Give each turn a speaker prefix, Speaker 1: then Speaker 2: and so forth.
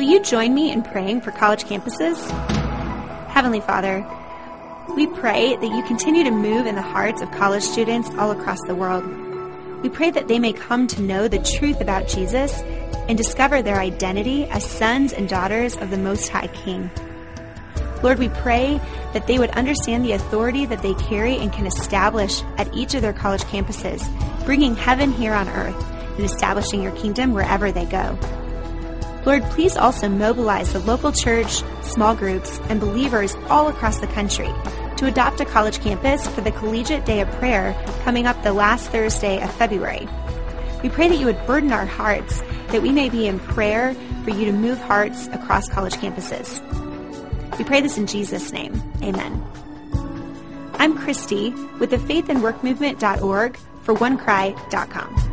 Speaker 1: Will you join me in praying for college campuses? Heavenly Father, we pray that you continue to move in the hearts of college students all across the world. We pray that they may come to know the truth about Jesus and discover their identity as sons and daughters of the Most High King. Lord, we pray that they would understand the authority that they carry and can establish at each of their college campuses, bringing heaven here on earth and establishing your kingdom wherever they go. Lord, please also mobilize the local church, small groups, and believers all across the country to adopt a college campus for the Collegiate Day of Prayer coming up the last Thursday of February. We pray that you would burden our hearts, that we may be in prayer for you to move hearts across college campuses. We pray this in Jesus' name. Amen. I'm Christie with the faithandworkmovement.org for onecry.com.